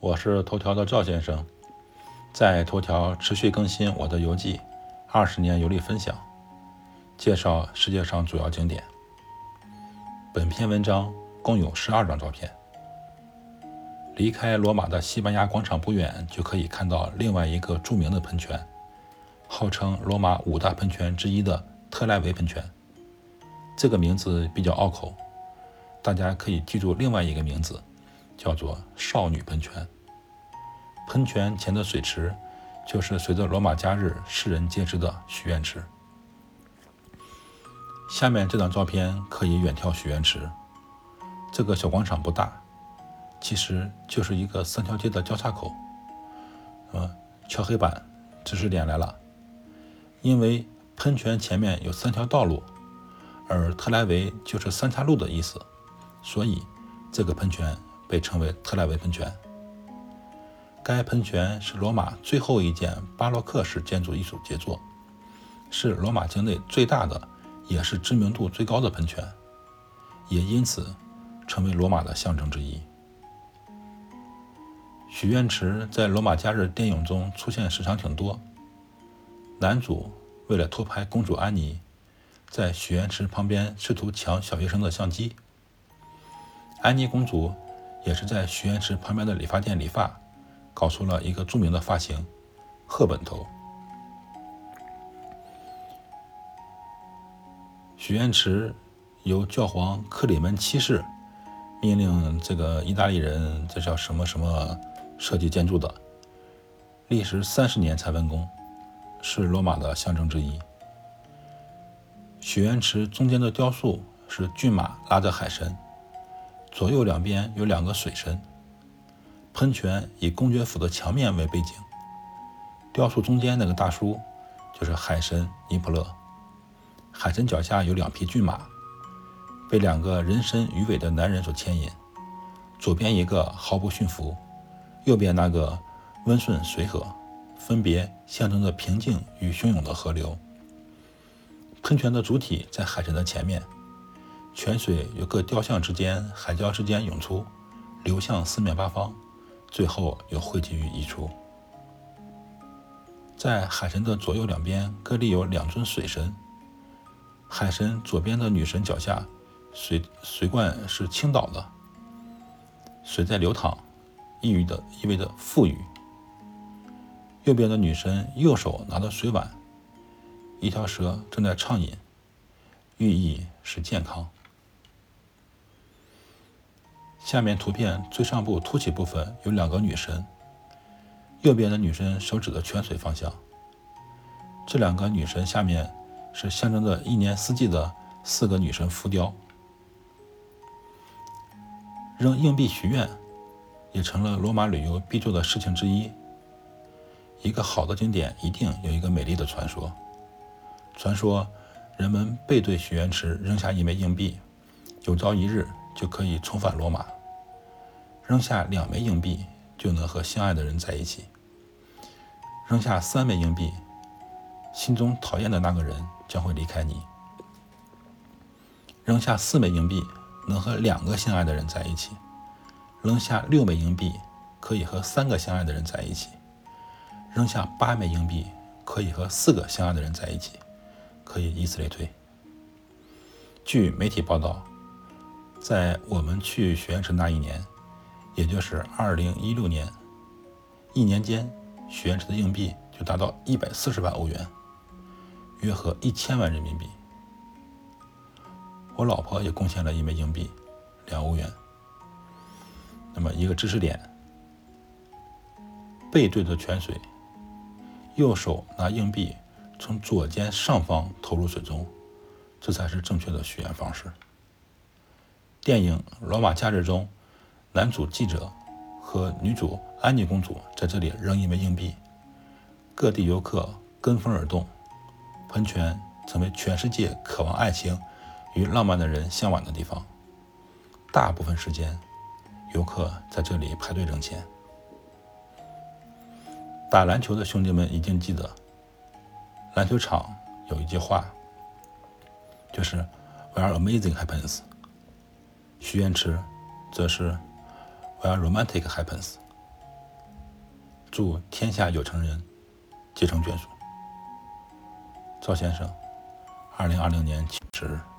我是头条的赵先生，在头条持续更新我的游记，二十年游历分享，介绍世界上主要景点。本篇文章共有十二张照片。离开罗马的西班牙广场不远，就可以看到另外一个著名的喷泉，号称罗马五大喷泉之一的特莱维喷泉。这个名字比较拗口，大家可以记住另外一个名字。叫做少女喷泉。喷泉前的水池，就是随着罗马假日世人皆知的许愿池。下面这张照片可以远眺许愿池。这个小广场不大，其实就是一个三条街的交叉口。呃，敲黑板，知识点来了。因为喷泉前面有三条道路，而特莱维就是三岔路的意思，所以这个喷泉。被称为特莱维喷泉。该喷泉是罗马最后一件巴洛克式建筑艺术杰作，是罗马境内最大的，也是知名度最高的喷泉，也因此成为罗马的象征之一。许愿池在罗马假日电影中出现时长挺多。男主为了偷拍公主安妮，在许愿池旁边试图抢小学生的相机。安妮公主。也是在许愿池旁边的理发店理发，搞出了一个著名的发型——赫本头。许愿池由教皇克里门七世命令这个意大利人，这叫什么什么设计建筑的，历时三十年才完工，是罗马的象征之一。许愿池中间的雕塑是骏马拉着海神。左右两边有两个水神，喷泉以公爵府的墙面为背景。雕塑中间那个大叔就是海神尼普勒，海神脚下有两匹骏马，被两个人身鱼尾的男人所牵引。左边一个毫不驯服，右边那个温顺随和，分别象征着平静与汹涌的河流。喷泉的主体在海神的前面。泉水由各雕像之间、海礁之间涌出，流向四面八方，最后又汇集于一处。在海神的左右两边各立有两尊水神。海神左边的女神脚下，水水罐是倾倒的，水在流淌，意味的意味着富裕。右边的女神右手拿着水碗，一条蛇正在畅饮，寓意是健康。下面图片最上部凸起部分有两个女神，右边的女神手指的泉水方向。这两个女神下面是象征着一年四季的四个女神浮雕。扔硬币许愿也成了罗马旅游必做的事情之一。一个好的景点一定有一个美丽的传说。传说人们背对许愿池扔下一枚硬币，有朝一日。就可以重返罗马。扔下两枚硬币就能和相爱的人在一起。扔下三枚硬币，心中讨厌的那个人将会离开你。扔下四枚硬币，能和两个相爱的人在一起。扔下六枚硬币，可以和三个相爱的人在一起。扔下八枚硬币，可以和四个相爱的人在一起。可以以此类推。据媒体报道。在我们去许愿池那一年，也就是二零一六年，一年间许愿池的硬币就达到一百四十万欧元，约合一千万人民币。我老婆也贡献了一枚硬币，两欧元。那么一个知识点：背对着泉水，右手拿硬币从左肩上方投入水中，这才是正确的许愿方式。电影《罗马假日》中，男主记者和女主安妮公主在这里扔一枚硬币，各地游客跟风而动，喷泉成为全世界渴望爱情与浪漫的人向往的地方。大部分时间，游客在这里排队挣钱。打篮球的兄弟们一定记得，篮球场有一句话，就是 “Where amazing happens”。许愿池，则是 where romantic happens。祝天下有情人皆成眷属。赵先生，二零二零年七十日。